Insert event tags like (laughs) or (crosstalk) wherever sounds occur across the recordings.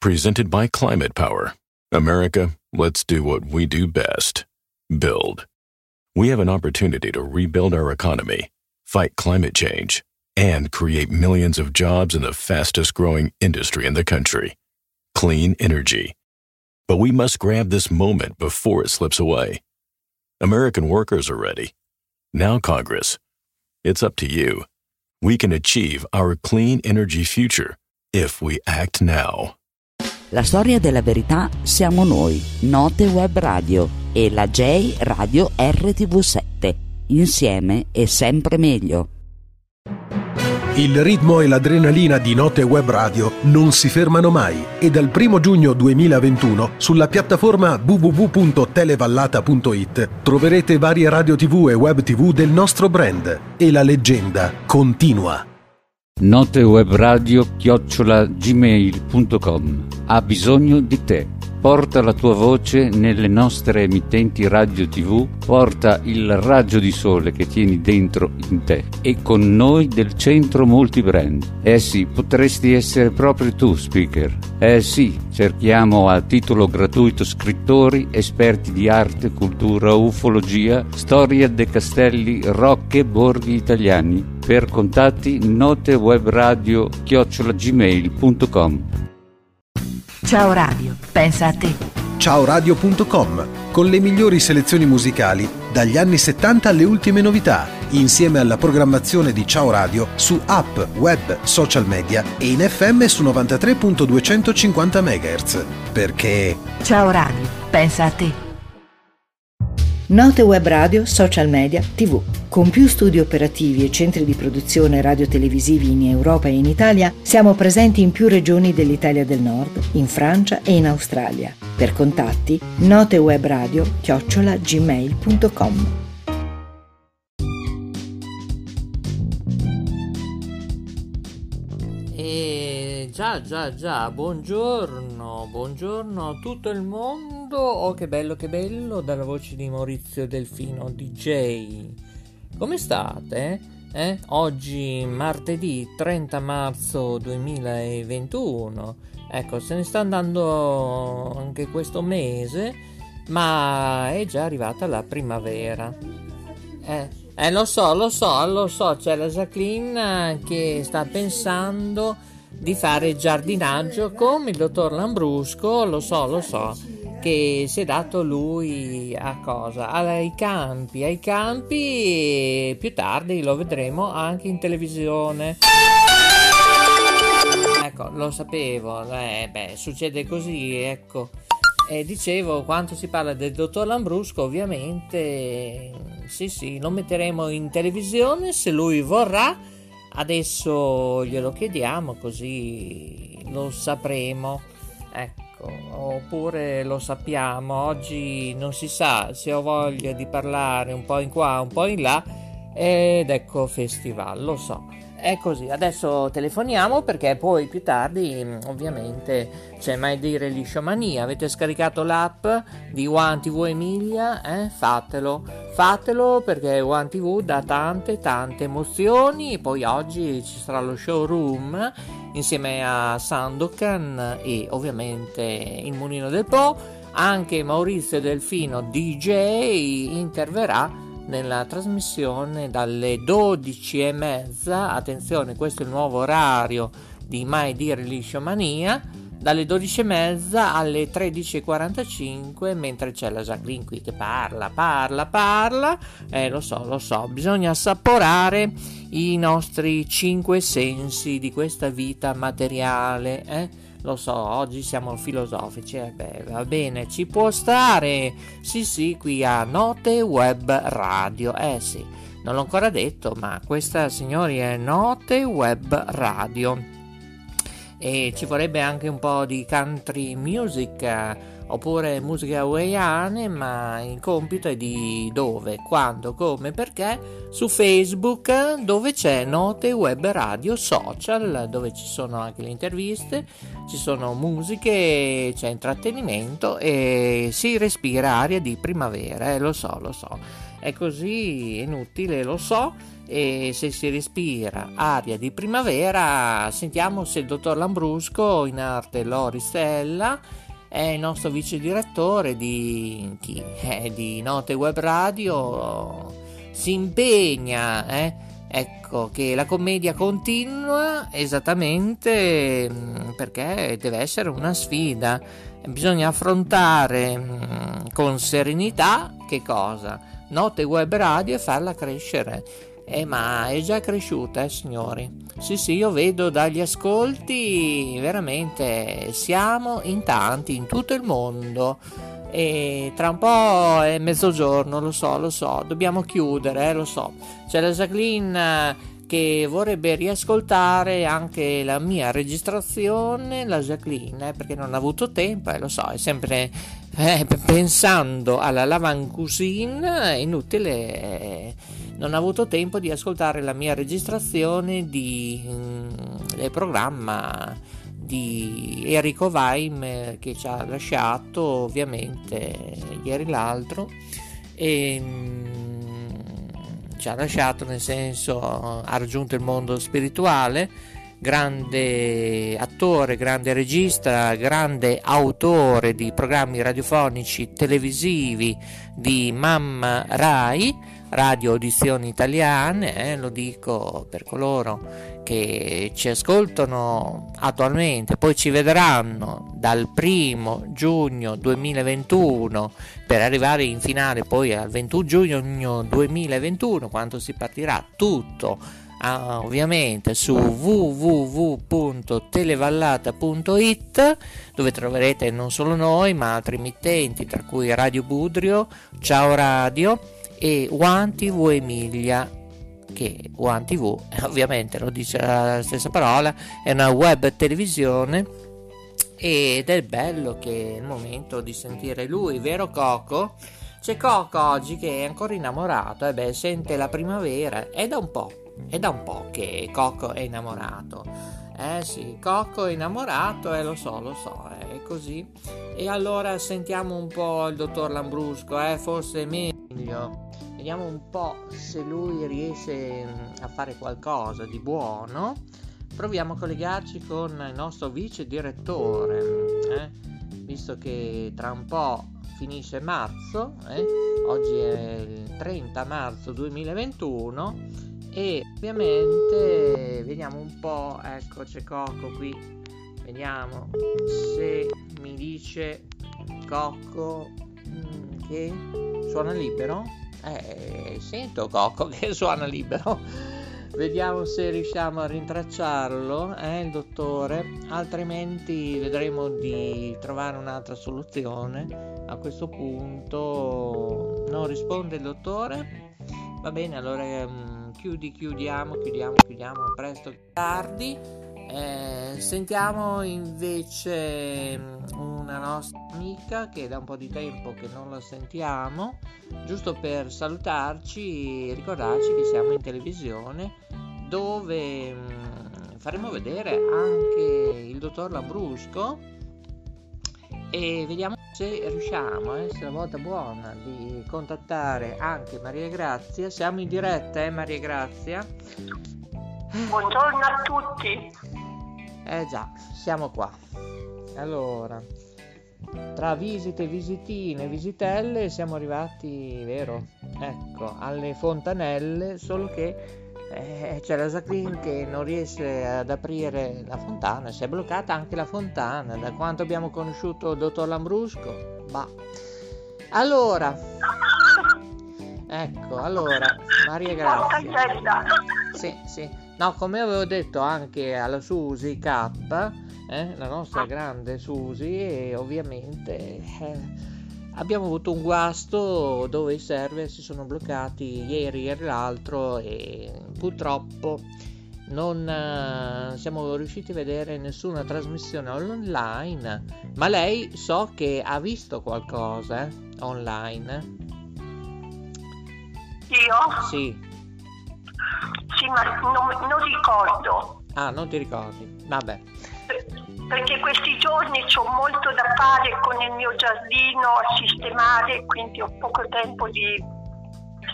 Presented by Climate Power. America, let's do what we do best build. We have an opportunity to rebuild our economy, fight climate change, and create millions of jobs in the fastest growing industry in the country clean energy. But we must grab this moment before it slips away. American workers are ready. Now, Congress, it's up to you. We can achieve our clean energy future if we act now. La storia della verità siamo noi, Note Web Radio e la J Radio RTV7. Insieme è sempre meglio. Il ritmo e l'adrenalina di Note Web Radio non si fermano mai e dal 1 giugno 2021 sulla piattaforma www.televallata.it troverete varie radio tv e web tv del nostro brand e la leggenda continua. Note web radio chiocciola gmail.com ha bisogno di te. Porta la tua voce nelle nostre emittenti radio tv, porta il raggio di sole che tieni dentro in te e con noi del centro multibrand. Eh sì, potresti essere proprio tu speaker. Eh sì, cerchiamo a titolo gratuito scrittori, esperti di arte, cultura, ufologia, storia dei castelli, rocche, borghi italiani. Per contatti notewebradio chiocciolagmail.com Ciao Radio, pensa a te. Ciaoradio.com con le migliori selezioni musicali dagli anni 70 alle ultime novità, insieme alla programmazione di Ciao Radio su app, web, social media e in FM su 93.250 MHz. Perché Ciao Radio, pensa a te. Note web radio, social media, tv. Con più studi operativi e centri di produzione radio-televisivi in Europa e in Italia, siamo presenti in più regioni dell'Italia del Nord, in Francia e in Australia. Per contatti, notewebradio già, già, già, buongiorno, buongiorno a tutto il mondo. Oh, che bello, che bello, dalla voce di Maurizio Delfino, DJ. Come state? Eh? Oggi, martedì 30 marzo 2021. Ecco, se ne sta andando anche questo mese, ma è già arrivata la primavera. Eh, eh, lo so, lo so, lo so, c'è la Jacqueline che sta pensando di fare giardinaggio come il dottor Lambrusco, lo so, lo so, che si è dato lui a cosa? Ai campi, ai campi più tardi lo vedremo anche in televisione. Ecco, lo sapevo, eh, beh, succede così, ecco. E dicevo, quando si parla del dottor Lambrusco, ovviamente, sì, sì, lo metteremo in televisione se lui vorrà. Adesso glielo chiediamo così lo sapremo. Ecco, oppure lo sappiamo. Oggi non si sa se ho voglia di parlare un po' in qua, un po' in là. Ed ecco festival, lo so. È così, adesso telefoniamo perché poi più tardi ovviamente c'è mai dire lisciomania. Avete scaricato l'app di One TV Emilia? Eh? Fatelo, fatelo perché One TV dà tante tante emozioni. Poi oggi ci sarà lo showroom insieme a Sandokan e ovviamente il Mulino del Po. Anche Maurizio Delfino DJ interverrà nella trasmissione dalle 12 e mezza, attenzione questo è il nuovo orario di Mai Dire Lisciomania, dalle 12 e mezza alle 13.45 mentre c'è la Jacqueline qui che parla, parla, parla, eh lo so, lo so, bisogna assaporare i nostri cinque sensi di questa vita materiale, eh? Lo so, oggi siamo filosofici, eh beh, va bene, ci può stare. Sì, sì, qui a Note Web Radio. Eh sì, non l'ho ancora detto, ma questa, signori, è Note Web Radio. e ci vorrebbe anche un po' di country music oppure musiche hawaiane, ma il compito è di dove, quando, come, perché su Facebook dove c'è Note Web Radio Social, dove ci sono anche le interviste, ci sono musiche, c'è intrattenimento e si respira aria di primavera, eh, lo so, lo so. È così inutile, lo so, e se si respira aria di primavera, sentiamo se il dottor Lambrusco, in arte Lori Stella, è il nostro vice direttore di, chi? Eh, di Note Web Radio, si impegna, eh? ecco, che la commedia continua esattamente mm, perché deve essere una sfida, bisogna affrontare mm, con serenità che cosa? Note Web Radio e farla crescere eh, ma è già cresciuta, eh, signori. Sì, sì, io vedo dagli ascolti, veramente siamo in tanti, in tutto il mondo. E tra un po' è mezzogiorno, lo so, lo so, dobbiamo chiudere, eh, lo so. C'è la Jacqueline che vorrebbe riascoltare anche la mia registrazione, la Jacqueline, eh, perché non ha avuto tempo, eh, lo so, è sempre eh, (laughs) pensando alla Lavancusin, è inutile. Non ho avuto tempo di ascoltare la mia registrazione di, mm, del programma di Enrico Vaim che ci ha lasciato ovviamente ieri l'altro. E mm, ci ha lasciato nel senso ha raggiunto il mondo spirituale. Grande attore, grande regista, grande autore di programmi radiofonici televisivi di Mamma Rai radio audizioni italiane, eh, lo dico per coloro che ci ascoltano attualmente, poi ci vedranno dal primo giugno 2021 per arrivare in finale poi al 21 giugno 2021 quando si partirà tutto ah, ovviamente su www.televallata.it dove troverete non solo noi ma altri emittenti tra cui Radio Budrio, Ciao Radio e One TV Emilia che One TV (laughs) ovviamente lo dice la stessa parola è una web televisione ed è bello che è il momento di sentire lui vero Coco? C'è Coco oggi che è ancora innamorato e beh sente la primavera è da un po' è da un po' che Coco è innamorato eh sì, Coco è innamorato, eh lo so, lo so, è così. E allora sentiamo un po' il dottor Lambrusco, eh, forse è meglio. Vediamo un po' se lui riesce mm, a fare qualcosa di buono. Proviamo a collegarci con il nostro vice direttore, eh? visto che tra un po' finisce marzo, eh? oggi è il 30 marzo 2021 e ovviamente vediamo un po', ecco c'è Cocco qui, vediamo se mi dice Cocco mm, che suona libero. Eh, sento Cocco (laughs) che suona libero. Vediamo se riusciamo a rintracciarlo, eh, il dottore, altrimenti vedremo di trovare un'altra soluzione. A questo punto non risponde il dottore. Va bene, allora chiudi, chiudiamo, chiudiamo, chiudiamo presto, tardi. Eh, sentiamo invece una nostra amica che da un po' di tempo che non la sentiamo, giusto per salutarci e ricordarci che siamo in televisione dove mh, faremo vedere anche il dottor Lambrusco e vediamo se riusciamo, eh, se la volta buona, di contattare anche Maria Grazia. Siamo in diretta, eh, Maria Grazia. Buongiorno a tutti. Eh già, siamo qua. Allora, tra visite, visitine, visitelle siamo arrivati, vero? Ecco, alle fontanelle, solo che eh, c'è la Jacqueline che non riesce ad aprire la fontana, si è bloccata anche la fontana, da quanto abbiamo conosciuto il dottor Lambrusco. Bah. Allora, ecco, allora, Maria Grazia. Sì, sì. No, come avevo detto anche alla Susi K, eh, la nostra grande Susi, e ovviamente eh, abbiamo avuto un guasto dove i server si sono bloccati ieri e l'altro e purtroppo non uh, siamo riusciti a vedere nessuna trasmissione online, ma lei so che ha visto qualcosa eh, online. Io? Sì. Sì, ma non, non ricordo. Ah, non ti ricordi? Vabbè. Perché questi giorni ho molto da fare con il mio giardino a sistemare, quindi ho poco tempo di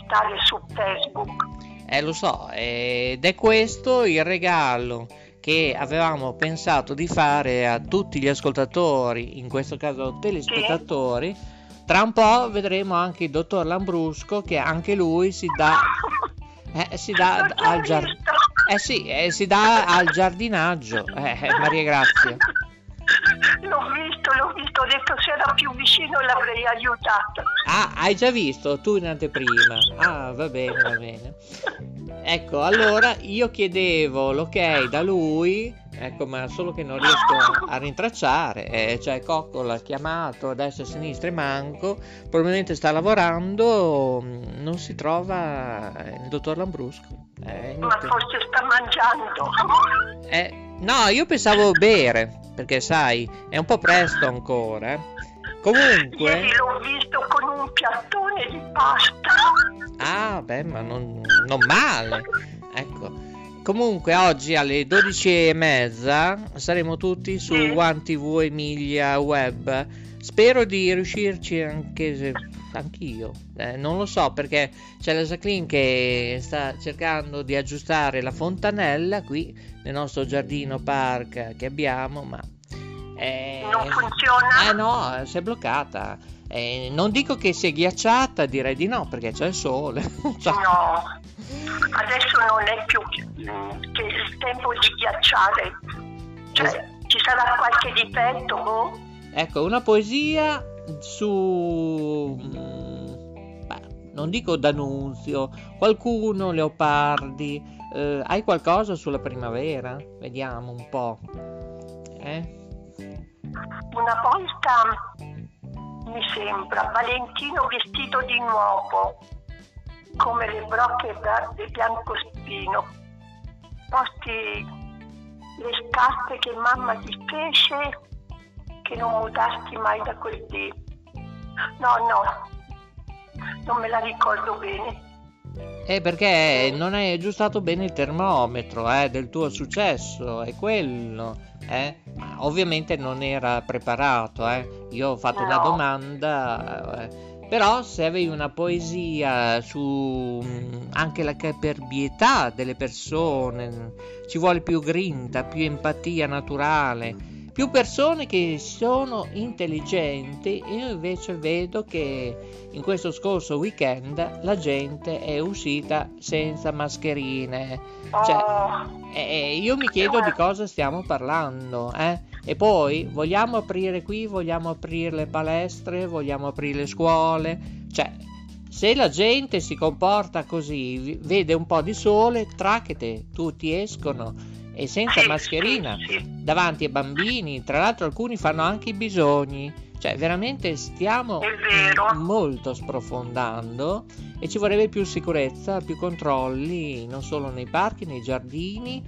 stare su Facebook. Eh, lo so, ed è questo il regalo che avevamo pensato di fare a tutti gli ascoltatori, in questo caso telespettatori. Sì. Tra un po' vedremo anche il dottor Lambrusco che anche lui si dà, (laughs) eh, si dà al giardino. Eh sì, eh, si dà al giardinaggio. Eh, eh Maria Grazia. L'ho visto, l'ho visto, ho detto se era più vicino l'avrei aiutato. Ah, hai già visto tu in anteprima. Ah, va bene, va bene. Ecco, allora io chiedevo l'ok da lui, ecco, ma solo che non riesco a rintracciare. Eh, cioè, Cocco l'ha chiamato a destra e a sinistra e manco, probabilmente sta lavorando, non si trova il dottor Lambrusco. Eh, ma forse sta mangiando. Eh, No, io pensavo bere, perché sai, è un po' presto ancora. Eh. Comunque... Ieri l'ho visto con un piattone di pasta. Ah, beh, ma non, non male. Ecco. Comunque oggi alle 12 e mezza saremo tutti su One TV Emilia Web. Spero di riuscirci anche se anch'io. Eh, non lo so perché c'è la Jacqueline che sta cercando di aggiustare la fontanella qui nel nostro giardino park che abbiamo, ma... Eh, non funziona? Eh no, si è bloccata. Eh, non dico che si è ghiacciata, direi di no, perché c'è il sole. (laughs) cioè... No, adesso non è più che il tempo di ghiacciare. Cioè, ci sarà qualche difetto? Oh? Ecco, una poesia su mm, beh, non dico D'Annunzio, qualcuno Leopardi. Eh, hai qualcosa sulla primavera? Vediamo un po'. Eh? Una volta mi sembra Valentino vestito di nuovo, come le brocche di biancospino, posti le scarpe che mamma ti fece che non mutasti mai da quel dì. No, no, non me la ricordo bene. Eh, perché non hai aggiustato bene il termometro eh, del tuo successo, è quello. Eh? Ovviamente non era preparato, eh. Io ho fatto no. una domanda, eh. però se avevi una poesia su mm, anche la caparbietà delle persone, ci vuole più grinta, più empatia naturale più persone che sono intelligenti. Io invece vedo che in questo scorso weekend la gente è uscita senza mascherine. Cioè, oh. eh, io mi chiedo di cosa stiamo parlando. Eh? E poi vogliamo aprire qui, vogliamo aprire le palestre, vogliamo aprire le scuole. Cioè, se la gente si comporta così, vede un po' di sole, tracchete, tutti escono e senza sì, mascherina sì, sì. davanti ai bambini. Tra l'altro alcuni fanno anche i bisogni. Cioè, veramente stiamo molto sprofondando e ci vorrebbe più sicurezza, più controlli, non solo nei parchi, nei giardini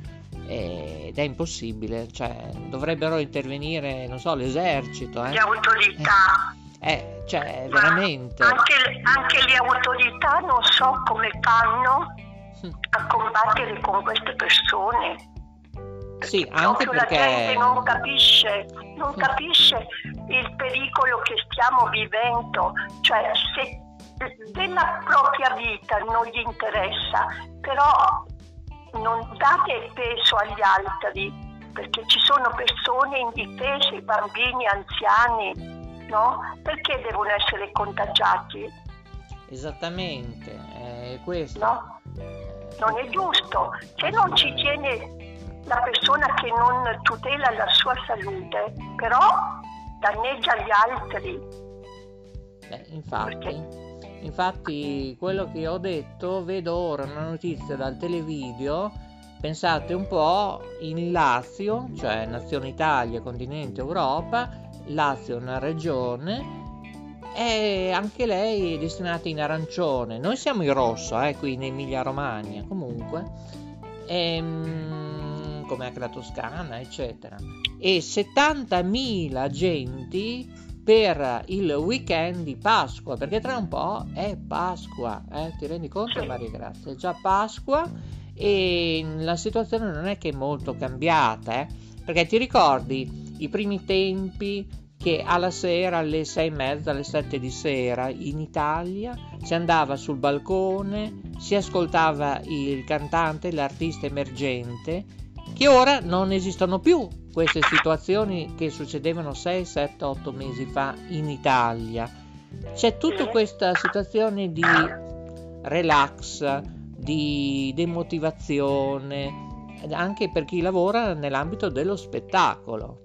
ed è impossibile, cioè, dovrebbero intervenire, non so, l'esercito. Eh? Le autorità. Eh, eh cioè, veramente. Anche, anche le autorità non so come fanno hm. a combattere con queste persone. Sì, anche perché... La gente non capisce, non capisce il pericolo che stiamo vivendo, cioè se della propria vita non gli interessa, però non date peso agli altri, perché ci sono persone indifese, bambini, anziani, no? Perché devono essere contagiati? Esattamente, è questo. No? Non è giusto. Se non ci tiene la persona che non tutela la sua salute, però danneggia gli altri. Beh, infatti, infatti, quello che ho detto, vedo ora una notizia dal televideo. Pensate un po' in Lazio, cioè Nazione Italia, continente Europa, Lazio è una regione e anche lei è destinata in arancione. Noi siamo in rosso, eh, qui in Emilia Romagna, comunque ehm, come anche la Toscana, eccetera. E 70.000 agenti per il weekend di Pasqua, perché tra un po' è Pasqua, eh? ti rendi conto Maria Grazia? È già Pasqua e la situazione non è che è molto cambiata, eh? perché ti ricordi i primi tempi che alla sera alle sei e mezza, alle sette di sera in Italia si andava sul balcone, si ascoltava il cantante, l'artista emergente, che ora non esistono più queste situazioni che succedevano 6, 7, 8 mesi fa in Italia. C'è tutta questa situazione di relax, di demotivazione, anche per chi lavora nell'ambito dello spettacolo.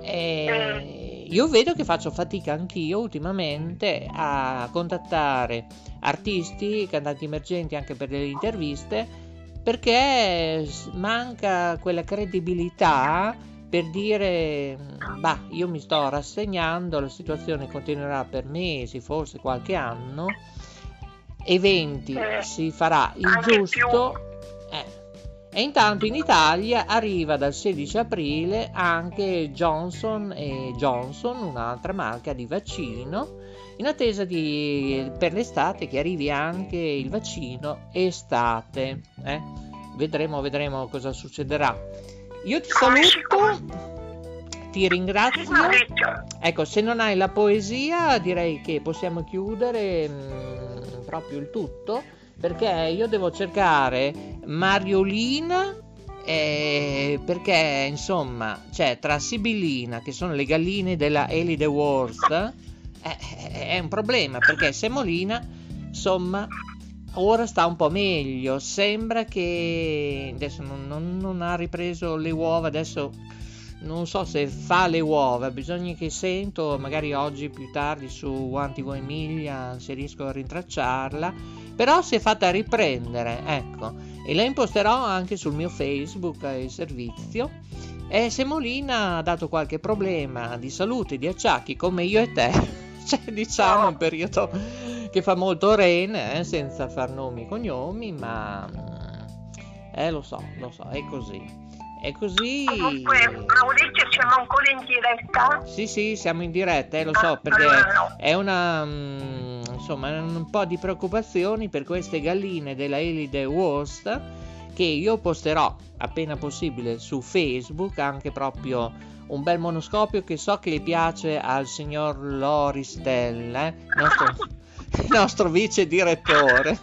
E io vedo che faccio fatica anch'io ultimamente a contattare artisti, cantanti emergenti anche per delle interviste perché manca quella credibilità per dire bah io mi sto rassegnando la situazione continuerà per mesi forse qualche anno eventi eh, si farà il giusto eh, e intanto in Italia arriva dal 16 aprile anche Johnson Johnson, un'altra marca di vaccino, in attesa di, per l'estate che arrivi anche il vaccino estate. Eh? Vedremo, vedremo cosa succederà. Io ti saluto, ti ringrazio. Ecco, se non hai la poesia direi che possiamo chiudere mh, mm, proprio il tutto perché io devo cercare Mariolina eh, perché insomma c'è tra Sibillina che sono le galline della Elide Wars eh, è un problema perché Semolina insomma ora sta un po' meglio. Sembra che adesso non, non, non ha ripreso le uova adesso non so se fa le uova, bisogna che sento, magari oggi più tardi su Antivo Emilia se riesco a rintracciarla, però si è fatta riprendere, ecco, e la imposterò anche sul mio Facebook il servizio. E Semolina ha dato qualche problema di salute, di acciacchi, come io e te, (laughs) (laughs) cioè diciamo un periodo che fa molto rene, eh, senza far nomi e cognomi, ma eh, lo so, lo so, è così. E così. Comunque, Maurizio, siamo ancora in diretta? Sì, sì, siamo in diretta, eh, lo so, perché è una. Mm, insomma, un po' di preoccupazioni per queste galline della Elide Worst che io posterò appena possibile su Facebook, anche proprio un bel monoscopio che so che piace al signor Loristella, eh, nostro, (laughs) nostro vice direttore.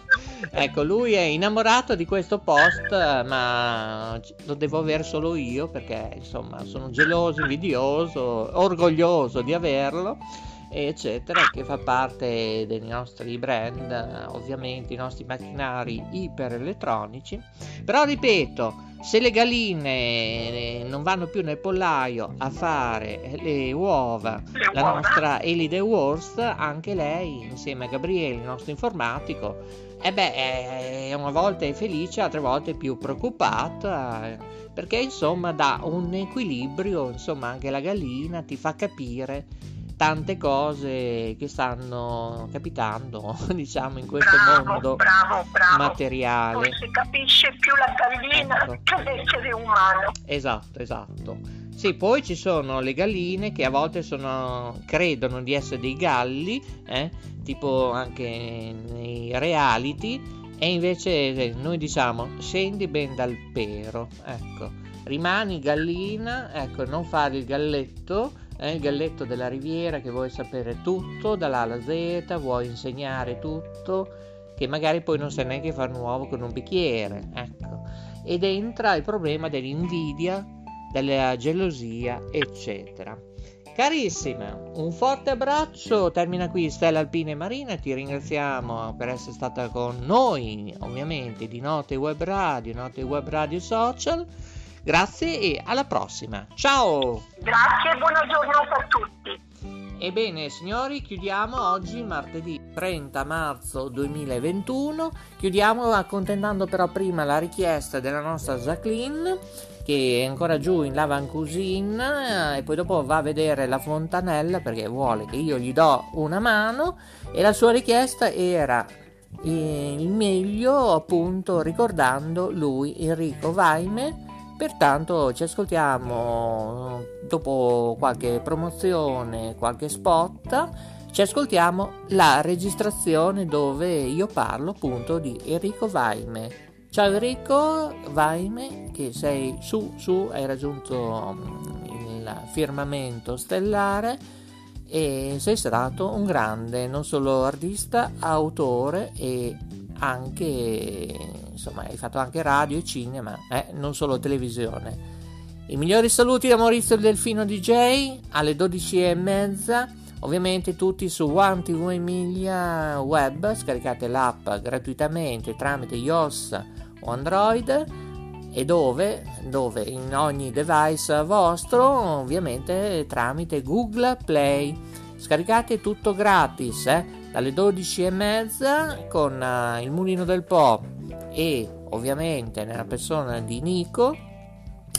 Ecco, lui è innamorato di questo post, ma lo devo avere solo io perché insomma sono geloso, invidioso, orgoglioso di averlo eccetera, che fa parte dei nostri brand, ovviamente i nostri macchinari iperelettronici. Però ripeto, se le galline non vanno più nel pollaio a fare le uova, la nostra Elide Wurst, anche lei, insieme a Gabriele, il nostro informatico, e eh beh, una volta è felice, altre volte è più preoccupata, perché insomma dà un equilibrio, insomma anche la gallina ti fa capire tante cose che stanno capitando, (laughs) diciamo, in questo bravo, mondo bravo, bravo. materiale. Non si capisce più la gallina ecco. che l'essere umano. Esatto, esatto. Sì, poi ci sono le galline che a volte sono, credono di essere dei galli, eh? tipo anche nei reality, e invece eh, noi diciamo scendi ben dal pero, ecco, rimani gallina, ecco, non fare il galletto, eh, il galletto della riviera che vuoi sapere tutto, dall'A alla Z, vuoi insegnare tutto, che magari poi non sai neanche fare un uovo con un bicchiere, ecco. Ed entra il problema dell'invidia, della gelosia, eccetera. Carissima, un forte abbraccio, termina qui Stella Alpina e Marina, ti ringraziamo per essere stata con noi, ovviamente, di Note Web Radio, Note Web Radio Social. Grazie e alla prossima. Ciao! Grazie e buona giornata a tutti. Ebbene signori, chiudiamo oggi martedì 30 marzo 2021. Chiudiamo accontentando però prima la richiesta della nostra Jacqueline che è ancora giù in Lavan Cuisine e poi dopo va a vedere la fontanella perché vuole che io gli do una mano e la sua richiesta era il meglio appunto ricordando lui Enrico Vaime pertanto ci ascoltiamo dopo qualche promozione qualche spot ci ascoltiamo la registrazione dove io parlo appunto di Enrico Vaime. Ciao Enrico Vaime che sei su su hai raggiunto il firmamento stellare e sei stato un grande non solo artista, autore e anche insomma hai fatto anche radio e cinema, eh, non solo televisione. I migliori saluti da Maurizio Delfino DJ alle 12.30, ovviamente tutti su One TV Emilia web, scaricate l'app gratuitamente tramite iOS o Android e dove, dove in ogni device vostro, ovviamente tramite Google Play. Scaricate tutto gratis, eh? dalle 12.30 con uh, il Mulino del Po e ovviamente nella persona di Nico.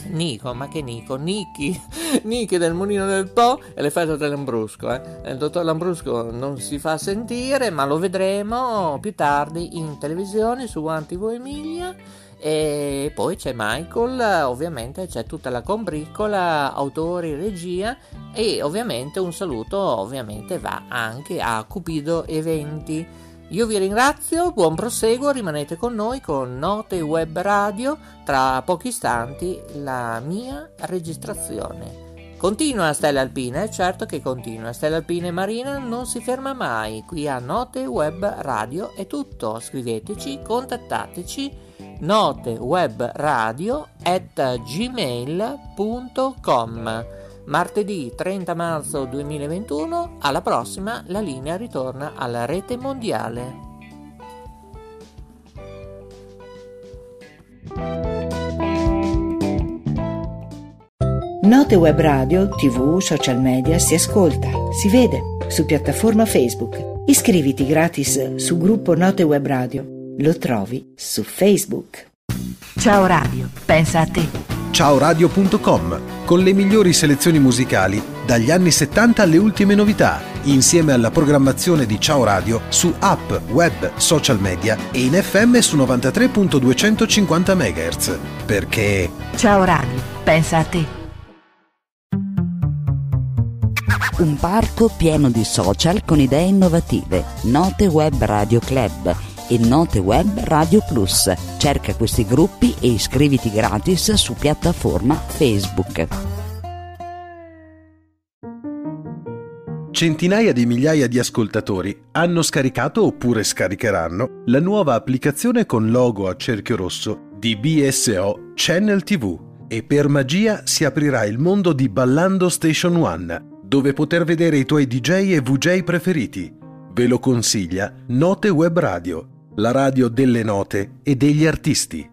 Nico, ma che Nico? Niki, (laughs) Niki del Mulino del Po e l'effetto del Lambrusco. Eh? Il dottor Lambrusco non si fa sentire, ma lo vedremo più tardi in televisione su One TV Emilia e poi c'è Michael, ovviamente c'è tutta la combriccola, autori, regia e ovviamente un saluto ovviamente va anche a Cupido Eventi. Io vi ringrazio, buon proseguo, rimanete con noi con Note Web Radio, tra pochi istanti la mia registrazione. Continua Stella Alpina, è certo che continua. Stella Alpina e Marina non si ferma mai. Qui a Note Web Radio è tutto. Scriveteci, contattateci notewebradio at gmail.com Martedì 30 marzo 2021, alla prossima la linea ritorna alla rete mondiale. Note Web Radio, TV, social media si ascolta, si vede su piattaforma Facebook. Iscriviti gratis su gruppo Note Web Radio lo trovi su Facebook. Ciao Radio, pensa a te. Ciao Radio.com, con le migliori selezioni musicali dagli anni 70 alle ultime novità, insieme alla programmazione di Ciao Radio su app, web, social media e in FM su 93.250 MHz. Perché Ciao Radio, pensa a te. Un parco pieno di social con idee innovative. Note Web Radio Club e Note Web Radio Plus. Cerca questi gruppi e iscriviti gratis su piattaforma Facebook. Centinaia di migliaia di ascoltatori hanno scaricato oppure scaricheranno la nuova applicazione con logo a cerchio rosso di BSO Channel TV e per magia si aprirà il mondo di Ballando Station One, dove poter vedere i tuoi DJ e VJ preferiti. Ve lo consiglia Note Web Radio la radio delle note e degli artisti.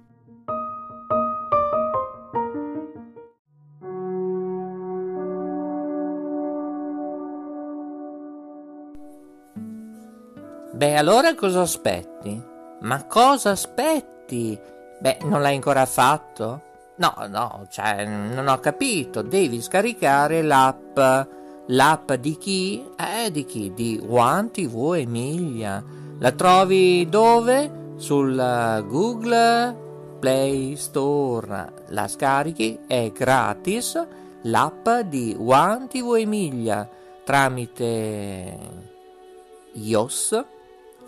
Beh, allora cosa aspetti? Ma cosa aspetti? Beh, non l'hai ancora fatto? No, no, cioè, non ho capito. Devi scaricare l'app. L'app di chi? Eh, di chi? Di One TV Emilia la trovi dove? Sul Google Play Store. La scarichi, è gratis. L'app di One TV Emilia tramite iOS,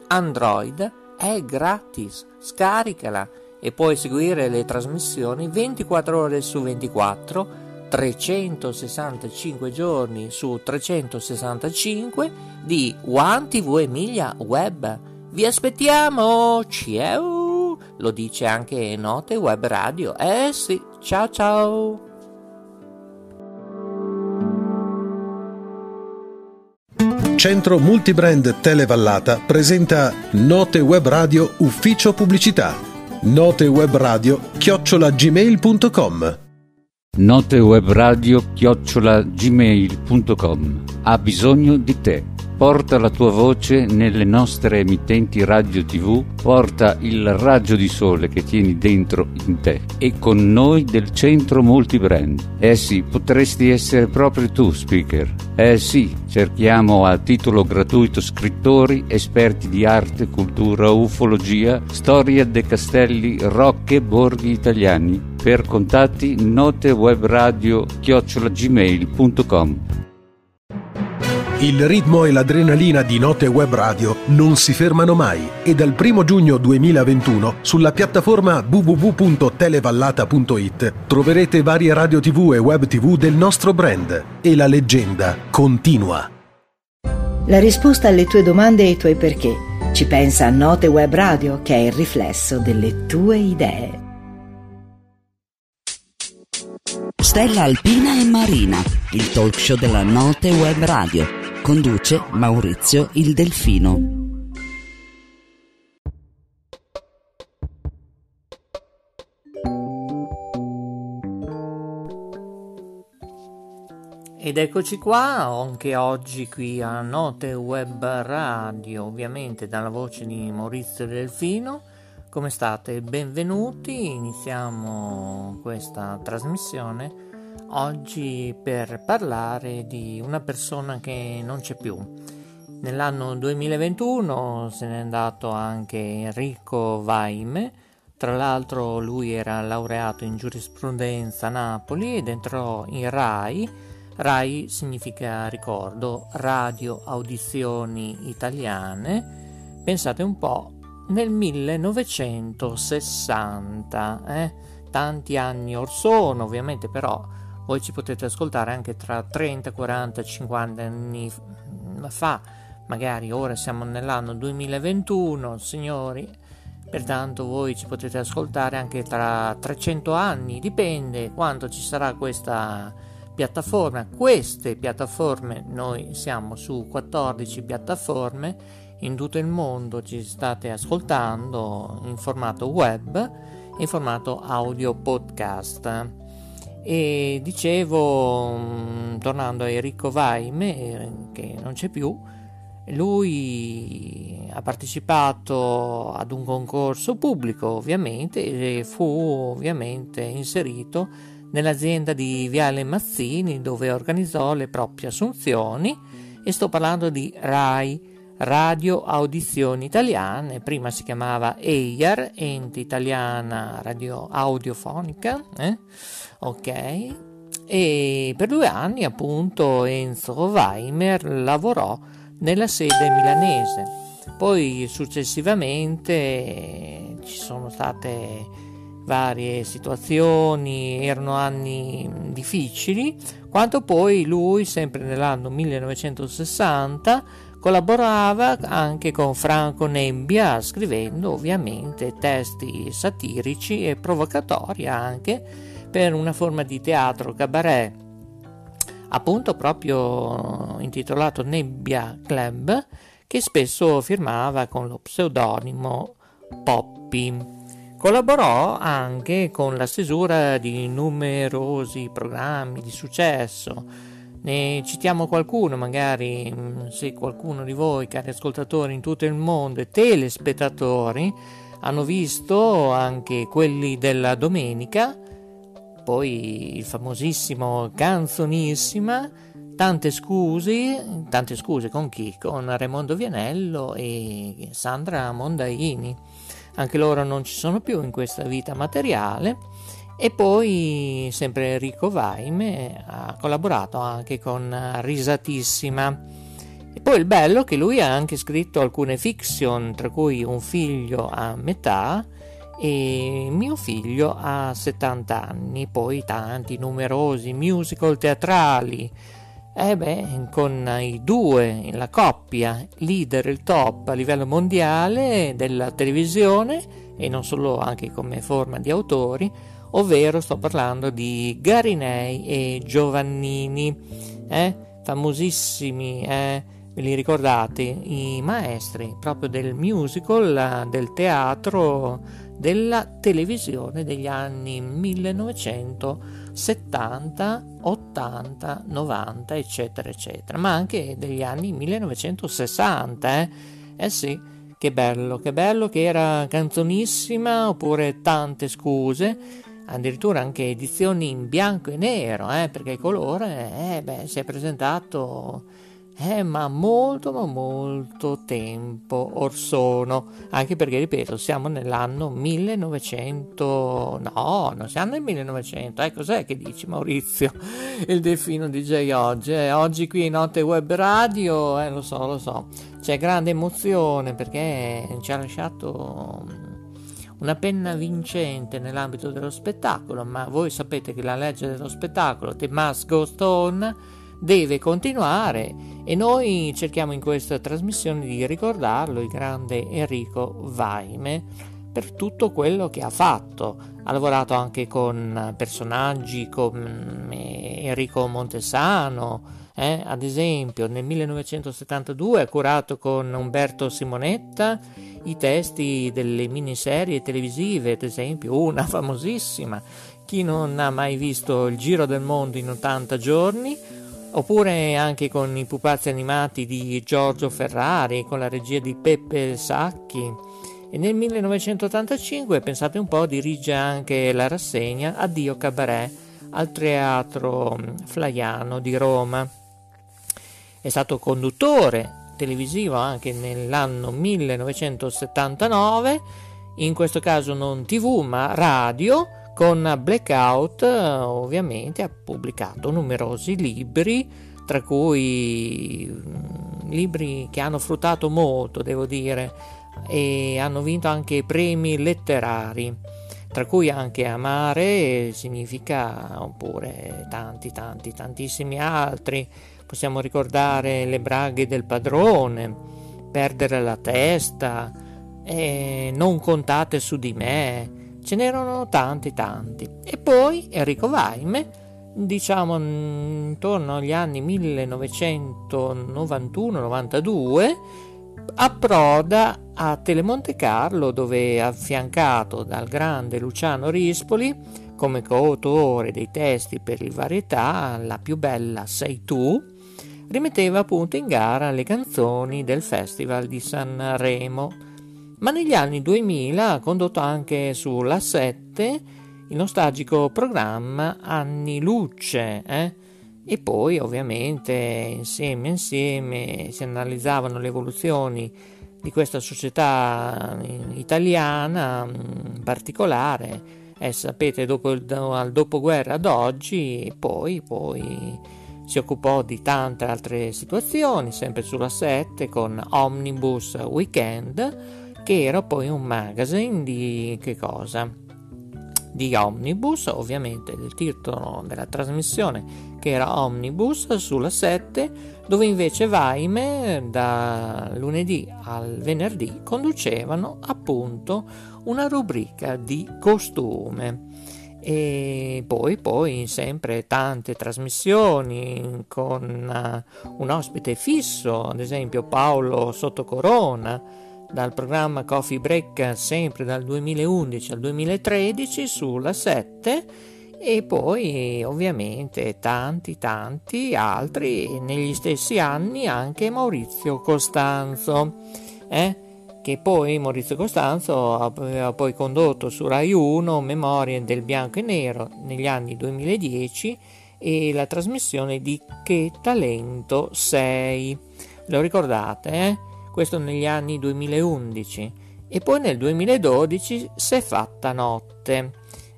Android è gratis. Scaricala e puoi seguire le trasmissioni 24 ore su 24, 365 giorni su 365 di One TV Emilia Web. Vi aspettiamo! Ciao! Lo dice anche Note Web Radio. Eh sì, ciao ciao! Centro Multibrand Televallata presenta Note Web Radio Ufficio Pubblicità. Note Web Radio chiocciolagmail.com Note Web Radio chiocciolagmail.com Ha bisogno di te. Porta la tua voce nelle nostre emittenti radio tv, porta il raggio di sole che tieni dentro in te e con noi del centro multibrand. Eh sì, potresti essere proprio tu, speaker. Eh sì, cerchiamo a titolo gratuito scrittori, esperti di arte, cultura, ufologia, storia dei castelli, rocche, borghi italiani. Per contatti notewebradio chiocciolagmail.com il ritmo e l'adrenalina di Note Web Radio non si fermano mai e dal 1 giugno 2021 sulla piattaforma www.televallata.it troverete varie radio tv e web tv del nostro brand e la leggenda continua. La risposta alle tue domande e ai tuoi perché ci pensa a Note Web Radio che è il riflesso delle tue idee. Stella Alpina e Marina, il talk show della Note Web Radio Conduce Maurizio il Delfino. Ed eccoci qua, anche oggi qui a Note Web Radio, ovviamente dalla voce di Maurizio Delfino. Come state? Benvenuti, iniziamo questa trasmissione oggi per parlare di una persona che non c'è più. Nell'anno 2021 se n'è andato anche Enrico Vaime, tra l'altro lui era laureato in giurisprudenza a Napoli ed entrò in RAI. RAI significa ricordo, Radio Audizioni Italiane. Pensate un po', nel 1960, eh? tanti anni or sono, ovviamente però voi ci potete ascoltare anche tra 30, 40, 50 anni fa, magari ora siamo nell'anno 2021, signori, pertanto voi ci potete ascoltare anche tra 300 anni, dipende quando ci sarà questa piattaforma, queste piattaforme, noi siamo su 14 piattaforme, in tutto il mondo ci state ascoltando in formato web, in formato audio podcast. E dicevo, mm, tornando a Enrico Vaime, eh, che non c'è più, lui ha partecipato ad un concorso pubblico ovviamente e fu ovviamente inserito nell'azienda di Viale Mazzini dove organizzò le proprie assunzioni e sto parlando di RAI, Radio Audizioni Italiane, prima si chiamava EIAR, Ente Italiana Radio Audiofonica, eh? ok? E per due anni appunto Enzo Weimer lavorò nella sede milanese. Poi successivamente ci sono state varie situazioni, erano anni difficili, quando poi lui, sempre nell'anno 1960, collaborava anche con Franco Nebbia, scrivendo ovviamente testi satirici e provocatori anche per una forma di teatro cabaret, appunto proprio intitolato Nebbia Club, che spesso firmava con lo pseudonimo Poppy. Collaborò anche con la stesura di numerosi programmi di successo. Ne citiamo qualcuno, magari mm, se qualcuno di voi, cari ascoltatori in tutto il mondo e telespettatori, hanno visto anche quelli della domenica, poi il famosissimo Canzonissima, tante scuse, tante scuse con chi? Con Raimondo Vianello e Sandra Mondaini. Anche loro non ci sono più in questa vita materiale. E poi sempre Enrico Vaime ha collaborato anche con Risatissima. E poi il bello è che lui ha anche scritto alcune fiction, tra cui Un figlio a metà, e mio figlio ha 70 anni, poi tanti numerosi musical teatrali. E beh, con i due, la coppia, leader, il top a livello mondiale della televisione e non solo anche come forma di autori, ovvero sto parlando di Garinei e Giovannini, eh? famosissimi, eh? ve li ricordate, i maestri proprio del musical, del teatro della televisione degli anni 1960 70, 80, 90, eccetera, eccetera, ma anche degli anni 1960, eh? Eh sì, che bello, che bello che era canzonissima, oppure tante scuse, addirittura anche edizioni in bianco e nero, eh? Perché il colore, eh, beh, si è presentato eh, ma molto, ma molto tempo or sono, anche perché, ripeto, siamo nell'anno 1900, no, non siamo nel 1900, eh, cos'è che dici Maurizio, (laughs) il delfino DJ oggi, eh, oggi qui in Notte Web Radio, eh, lo so, lo so, c'è grande emozione perché ci ha lasciato una penna vincente nell'ambito dello spettacolo, ma voi sapete che la legge dello spettacolo, The Must Go Stone, deve continuare e noi cerchiamo in questa trasmissione di ricordarlo, il grande Enrico Vaime, per tutto quello che ha fatto. Ha lavorato anche con personaggi come Enrico Montesano, eh? ad esempio nel 1972 ha curato con Umberto Simonetta i testi delle miniserie televisive, ad esempio una famosissima, chi non ha mai visto il Giro del Mondo in 80 giorni, oppure anche con i pupazzi animati di Giorgio Ferrari, con la regia di Peppe Sacchi. E nel 1985, pensate un po', dirige anche la rassegna Addio Cabaret al Teatro Flaiano di Roma. È stato conduttore televisivo anche nell'anno 1979, in questo caso non tv ma radio, con Blackout ovviamente ha pubblicato numerosi libri, tra cui mm, libri che hanno fruttato molto, devo dire, e hanno vinto anche premi letterari, tra cui anche Amare significa, oppure tanti, tanti, tantissimi altri. Possiamo ricordare Le braghe del padrone, Perdere la testa, Non contate su di me, ce n'erano tanti tanti. E poi Enrico Vaime, diciamo intorno agli anni 1991-92, approda a Telemonte Carlo dove affiancato dal grande Luciano Rispoli come coautore dei testi per il varietà La più bella sei tu, rimetteva appunto in gara le canzoni del Festival di Sanremo ma negli anni 2000 ha condotto anche sulla 7 il nostalgico programma Anni Luce, eh? e poi ovviamente insieme insieme si analizzavano le evoluzioni di questa società italiana in particolare, eh, sapete dopo il, al dopoguerra ad oggi, poi, poi si occupò di tante altre situazioni, sempre sulla 7 con Omnibus Weekend, che era poi un magazine di che cosa? Di Omnibus, ovviamente il titolo della trasmissione che era Omnibus sulla 7, dove invece Vaime da lunedì al venerdì conducevano appunto una rubrica di costume e poi, poi sempre tante trasmissioni con uh, un ospite fisso, ad esempio Paolo Sottocorona dal programma Coffee Break sempre dal 2011 al 2013 sulla 7 e poi ovviamente tanti tanti altri negli stessi anni anche Maurizio Costanzo eh? Che poi Maurizio Costanzo aveva poi condotto su Rai 1 Memorie del bianco e nero negli anni 2010 e la trasmissione di Che talento sei lo ricordate eh? questo negli anni 2011 e poi nel 2012 si è fatta notte.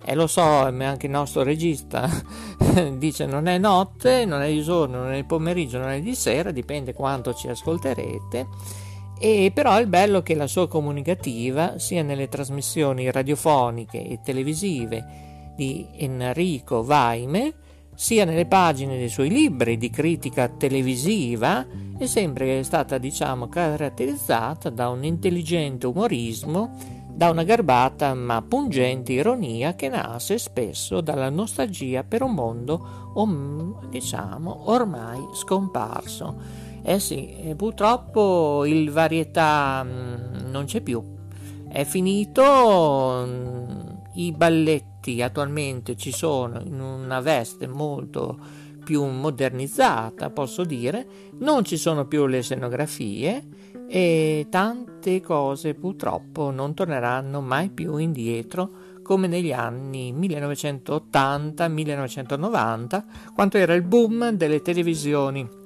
E lo so, anche il nostro regista (laughs) dice non è notte, non è di giorno, non è di pomeriggio, non è di sera, dipende quanto ci ascolterete. E però è bello che la sua comunicativa, sia nelle trasmissioni radiofoniche e televisive di Enrico Vaime, sia nelle pagine dei suoi libri di critica televisiva, è sempre stata, diciamo, caratterizzata da un intelligente umorismo, da una garbata ma pungente ironia che nasce spesso dalla nostalgia per un mondo, diciamo, ormai scomparso. Eh sì, purtroppo il varietà mm, non c'è più. È finito, mm, i balletti attualmente ci sono in una veste molto più modernizzata, posso dire, non ci sono più le scenografie e tante cose purtroppo non torneranno mai più indietro come negli anni 1980-1990, quando era il boom delle televisioni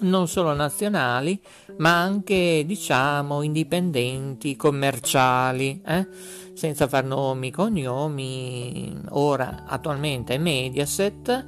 non solo nazionali, ma anche diciamo indipendenti, commerciali, eh? senza far nomi, cognomi. Ora attualmente è Mediaset,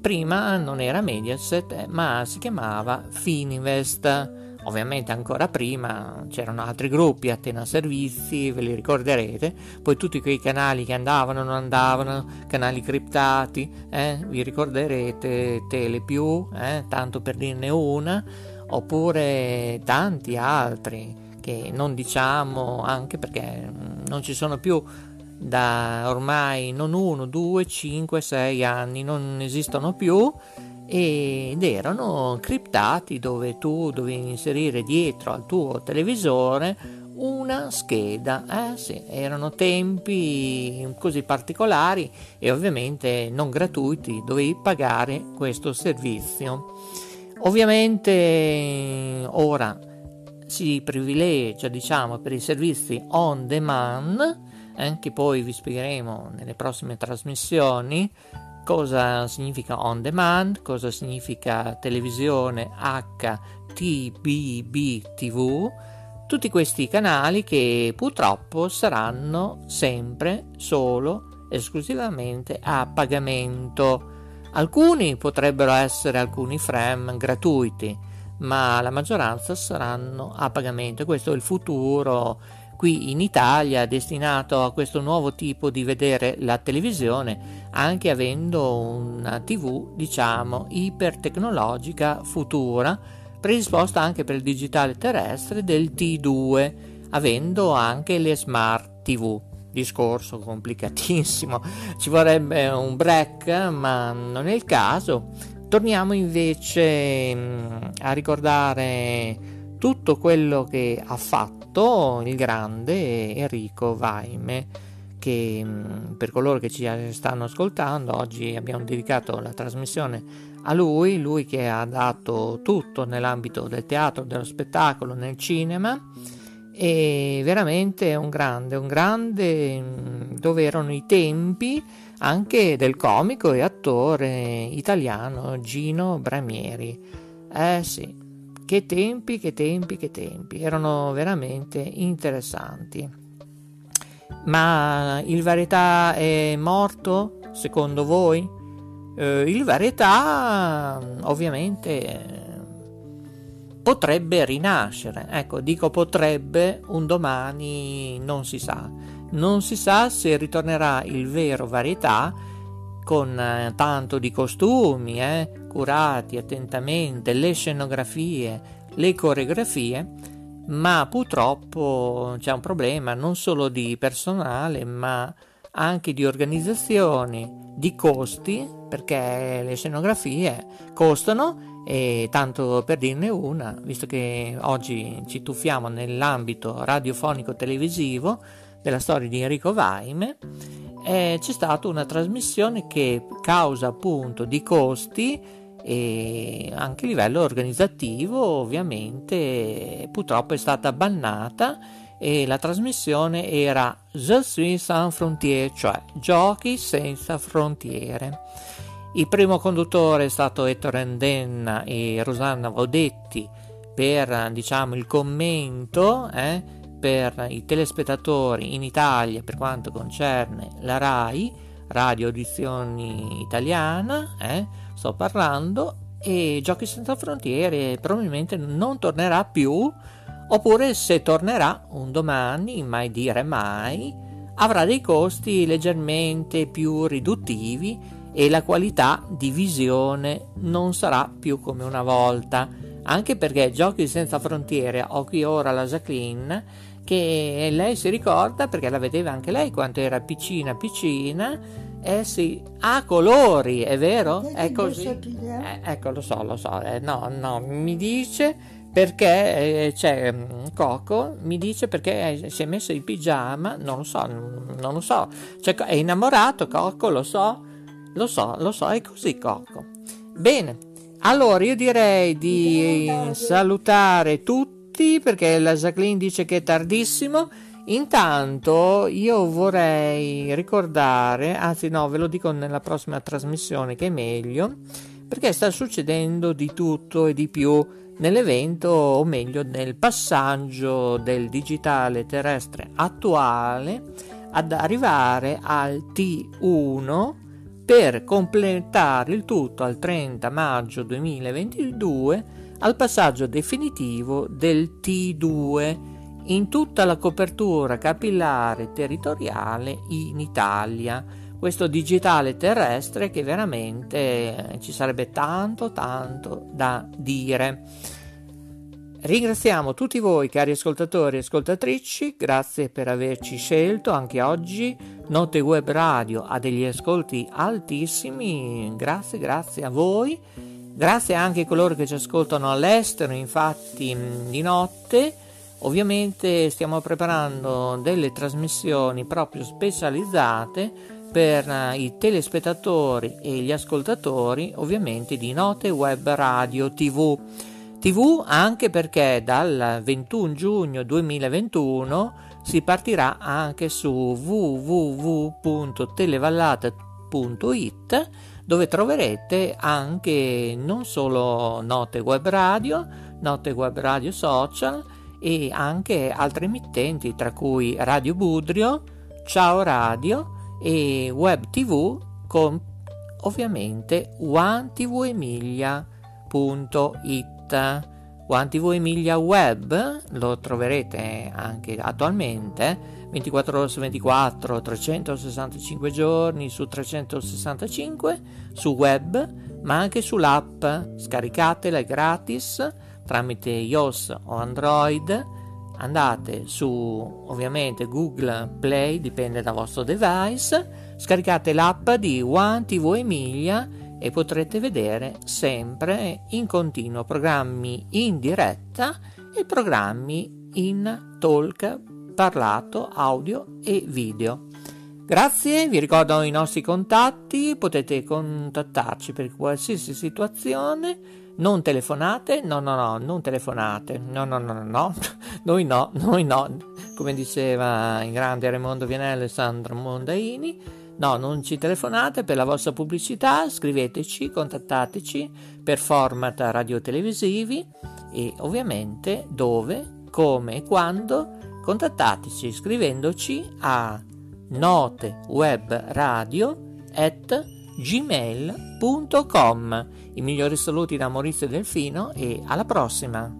prima non era Mediaset, ma si chiamava Fininvest Ovviamente ancora prima c'erano altri gruppi, Atena Servizi, ve li ricorderete, poi tutti quei canali che andavano, non andavano, canali criptati, eh, vi ricorderete Telepiù, eh, tanto per dirne una, oppure tanti altri che non diciamo anche perché non ci sono più da ormai non uno, due, cinque, sei anni, non esistono più ed erano criptati dove tu dovevi inserire dietro al tuo televisore una scheda. Eh sì, erano tempi così particolari e ovviamente non gratuiti, dovevi pagare questo servizio. Ovviamente ora si privilegia, diciamo, per i servizi on demand, eh, che poi vi spiegheremo nelle prossime trasmissioni, cosa significa on demand, cosa significa televisione HTBB TV, tutti questi canali che purtroppo saranno sempre solo esclusivamente a pagamento. Alcuni potrebbero essere alcuni frame gratuiti, ma la maggioranza saranno a pagamento. Questo è il futuro qui in Italia destinato a questo nuovo tipo di vedere la televisione anche avendo una tv diciamo ipertecnologica futura predisposta anche per il digitale terrestre del T2 avendo anche le smart tv discorso complicatissimo. Ci vorrebbe un break ma non è il caso. Torniamo invece mm, a ricordare tutto quello che ha fatto il grande Enrico Vaime che mm, per coloro che ci stanno ascoltando oggi abbiamo dedicato la trasmissione a lui, lui che ha dato tutto nell'ambito del teatro, dello spettacolo, nel cinema e veramente un grande, un grande mm, dove erano i tempi anche del comico e attore italiano Gino Bramieri. Eh sì, che tempi, che tempi, che tempi, erano veramente interessanti. Ma il Varietà è morto, secondo voi? Eh, il Varietà ovviamente potrebbe rinascere, ecco, dico potrebbe, un domani non si sa. Non si sa se ritornerà il vero Varietà con eh, tanto di costumi, eh, curati attentamente, le scenografie, le coreografie, ma purtroppo c'è un problema non solo di personale, ma anche di organizzazione, di costi, perché le scenografie costano e tanto per dirne una, visto che oggi ci tuffiamo nell'ambito radiofonico televisivo della storia di Enrico Vaime, eh, c'è stata una trasmissione che causa appunto di costi e anche a livello organizzativo ovviamente purtroppo è stata bannata e la trasmissione era Je suis sans frontiere, cioè giochi senza frontiere. Il primo conduttore è stato Ettore Endenna e Rosanna Vodetti per diciamo il commento eh, per i telespettatori in Italia per quanto concerne la RAI, Radio Audizioni Italiana, eh, sto parlando, e Giochi senza frontiere probabilmente non tornerà più, oppure se tornerà un domani, mai dire mai, avrà dei costi leggermente più riduttivi e la qualità di visione non sarà più come una volta anche perché Giochi senza frontiere ho qui ora la Jacqueline che lei si ricorda perché la vedeva anche lei quando era piccina piccina eh sì, ha colori, è vero? È così? Eh, ecco, lo so, lo so. Eh, no, no, mi dice perché eh, c'è mm, Coco mi dice perché si è messo in pigiama non lo so non lo so cioè, è innamorato Coco lo so lo so lo so è così Coco bene allora io direi di salutare tutti perché la Jacqueline dice che è tardissimo intanto io vorrei ricordare anzi no ve lo dico nella prossima trasmissione che è meglio perché sta succedendo di tutto e di più nell'evento, o meglio nel passaggio del digitale terrestre attuale ad arrivare al T1 per completare il tutto al 30 maggio 2022 al passaggio definitivo del T2 in tutta la copertura capillare territoriale in Italia. Questo digitale terrestre che veramente ci sarebbe tanto tanto da dire. Ringraziamo tutti voi cari ascoltatori e ascoltatrici, grazie per averci scelto anche oggi. Note Web Radio ha degli ascolti altissimi, grazie, grazie a voi. Grazie anche a coloro che ci ascoltano all'estero, infatti di notte. Ovviamente stiamo preparando delle trasmissioni proprio specializzate per i telespettatori e gli ascoltatori, ovviamente di Note Web Radio TV. TV anche perché dal 21 giugno 2021 si partirà anche su www.televallata.it dove troverete anche non solo note web radio, note web radio social e anche altre emittenti tra cui Radio Budrio, Ciao Radio e Web TV con ovviamente OneTVEmilia.it One TV Emilia Web lo troverete anche attualmente 24 ore su 24, 365 giorni su 365 su web, ma anche sull'app. Scaricatela, è gratis tramite iOS o Android. Andate su ovviamente Google Play, dipende dal vostro device. Scaricate l'app di One TV Emilia e potrete vedere sempre in continuo programmi in diretta e programmi in talk parlato, audio e video. Grazie, vi ricordo i nostri contatti, potete contattarci per qualsiasi situazione, non telefonate, no no no, non telefonate, no no no no, no. (laughs) noi no, noi no, come diceva in grande Raimondo Vianello e Sandro Mondaini, No, non ci telefonate per la vostra pubblicità, scriveteci, contattateci per format radiotelevisivi e ovviamente dove, come e quando contattateci scrivendoci a notewebradio.gmail.com I migliori saluti da Maurizio Delfino e alla prossima!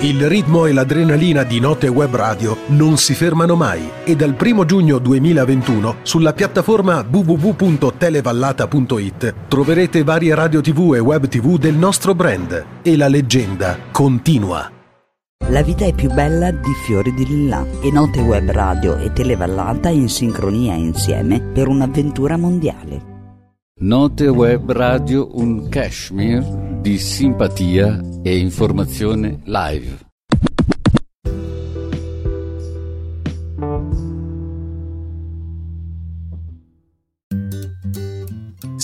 Il ritmo e l'adrenalina di Note Web Radio non si fermano mai e dal 1 giugno 2021 sulla piattaforma www.televallata.it troverete varie radio tv e web tv del nostro brand e la leggenda continua. La vita è più bella di fiori di lilla e Note Web Radio e Televallata in sincronia insieme per un'avventura mondiale. Note Web Radio un cashmere di simpatia e informazione live.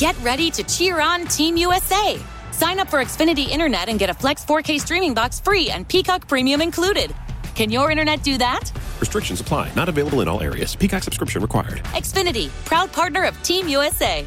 Get ready to cheer on Team USA. Sign up for Xfinity Internet and get a Flex 4K streaming box free and Peacock Premium included. Can your internet do that? Restrictions apply. Not available in all areas. Peacock subscription required. Xfinity, proud partner of Team USA.